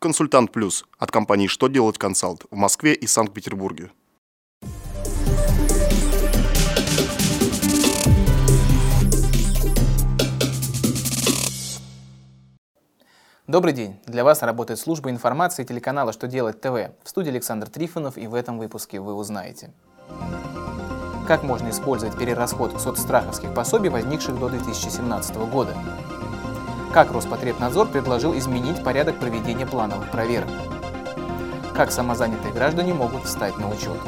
Консультант Плюс от компании «Что делать консалт» в Москве и Санкт-Петербурге. Добрый день! Для вас работает служба информации телеканала «Что делать ТВ». В студии Александр Трифонов и в этом выпуске вы узнаете. Как можно использовать перерасход соцстраховских пособий, возникших до 2017 года? Как Роспотребнадзор предложил изменить порядок проведения плановых проверок? Как самозанятые граждане могут встать на учет?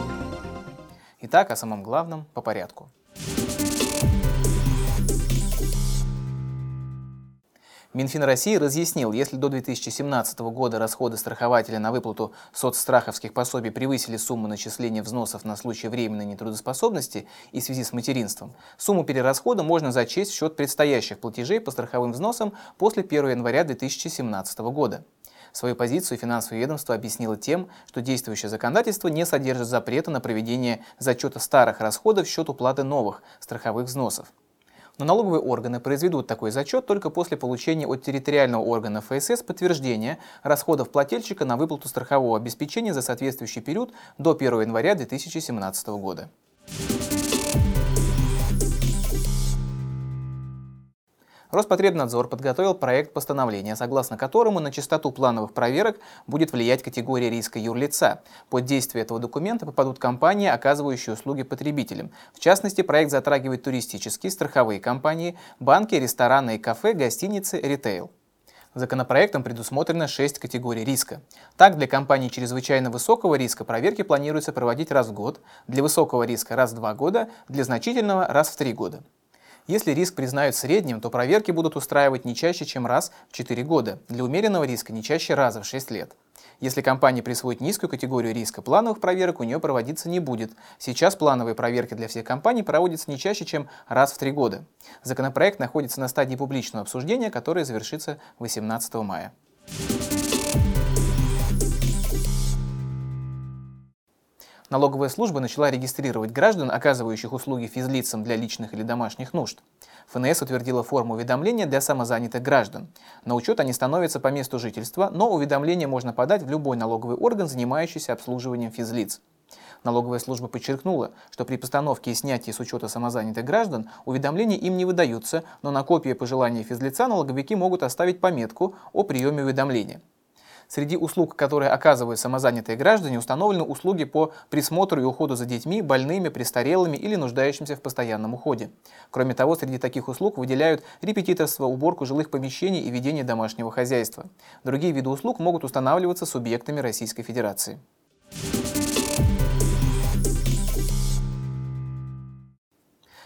Итак, о самом главном по порядку. Минфин России разъяснил, если до 2017 года расходы страхователя на выплату соцстраховских пособий превысили сумму начисления взносов на случай временной нетрудоспособности и в связи с материнством, сумму перерасхода можно зачесть в счет предстоящих платежей по страховым взносам после 1 января 2017 года. Свою позицию финансовое ведомство объяснило тем, что действующее законодательство не содержит запрета на проведение зачета старых расходов в счет уплаты новых страховых взносов. Но налоговые органы произведут такой зачет только после получения от территориального органа ФСС подтверждения расходов плательщика на выплату страхового обеспечения за соответствующий период до 1 января 2017 года. Роспотребнадзор подготовил проект постановления, согласно которому на частоту плановых проверок будет влиять категория риска юрлица. Под действие этого документа попадут компании, оказывающие услуги потребителям. В частности, проект затрагивает туристические, страховые компании, банки, рестораны и кафе, гостиницы, ритейл. Законопроектом предусмотрено 6 категорий риска. Так, для компаний чрезвычайно высокого риска проверки планируется проводить раз в год, для высокого риска раз в два года, для значительного раз в три года. Если риск признают средним, то проверки будут устраивать не чаще, чем раз в 4 года, для умеренного риска не чаще раза в 6 лет. Если компания присвоит низкую категорию риска, плановых проверок у нее проводиться не будет. Сейчас плановые проверки для всех компаний проводятся не чаще, чем раз в три года. Законопроект находится на стадии публичного обсуждения, которое завершится 18 мая. Налоговая служба начала регистрировать граждан, оказывающих услуги физлицам для личных или домашних нужд. ФНС утвердила форму уведомления для самозанятых граждан. На учет они становятся по месту жительства, но уведомление можно подать в любой налоговый орган, занимающийся обслуживанием физлиц. Налоговая служба подчеркнула, что при постановке и снятии с учета самозанятых граждан уведомления им не выдаются, но на копии пожелания физлица налоговики могут оставить пометку о приеме уведомления. Среди услуг, которые оказывают самозанятые граждане, установлены услуги по присмотру и уходу за детьми, больными, престарелыми или нуждающимся в постоянном уходе. Кроме того, среди таких услуг выделяют репетиторство, уборку жилых помещений и ведение домашнего хозяйства. Другие виды услуг могут устанавливаться субъектами Российской Федерации.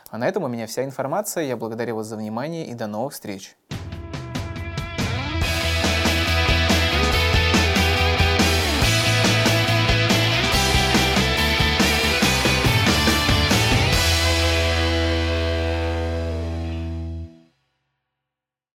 А на этом у меня вся информация. Я благодарю вас за внимание и до новых встреч.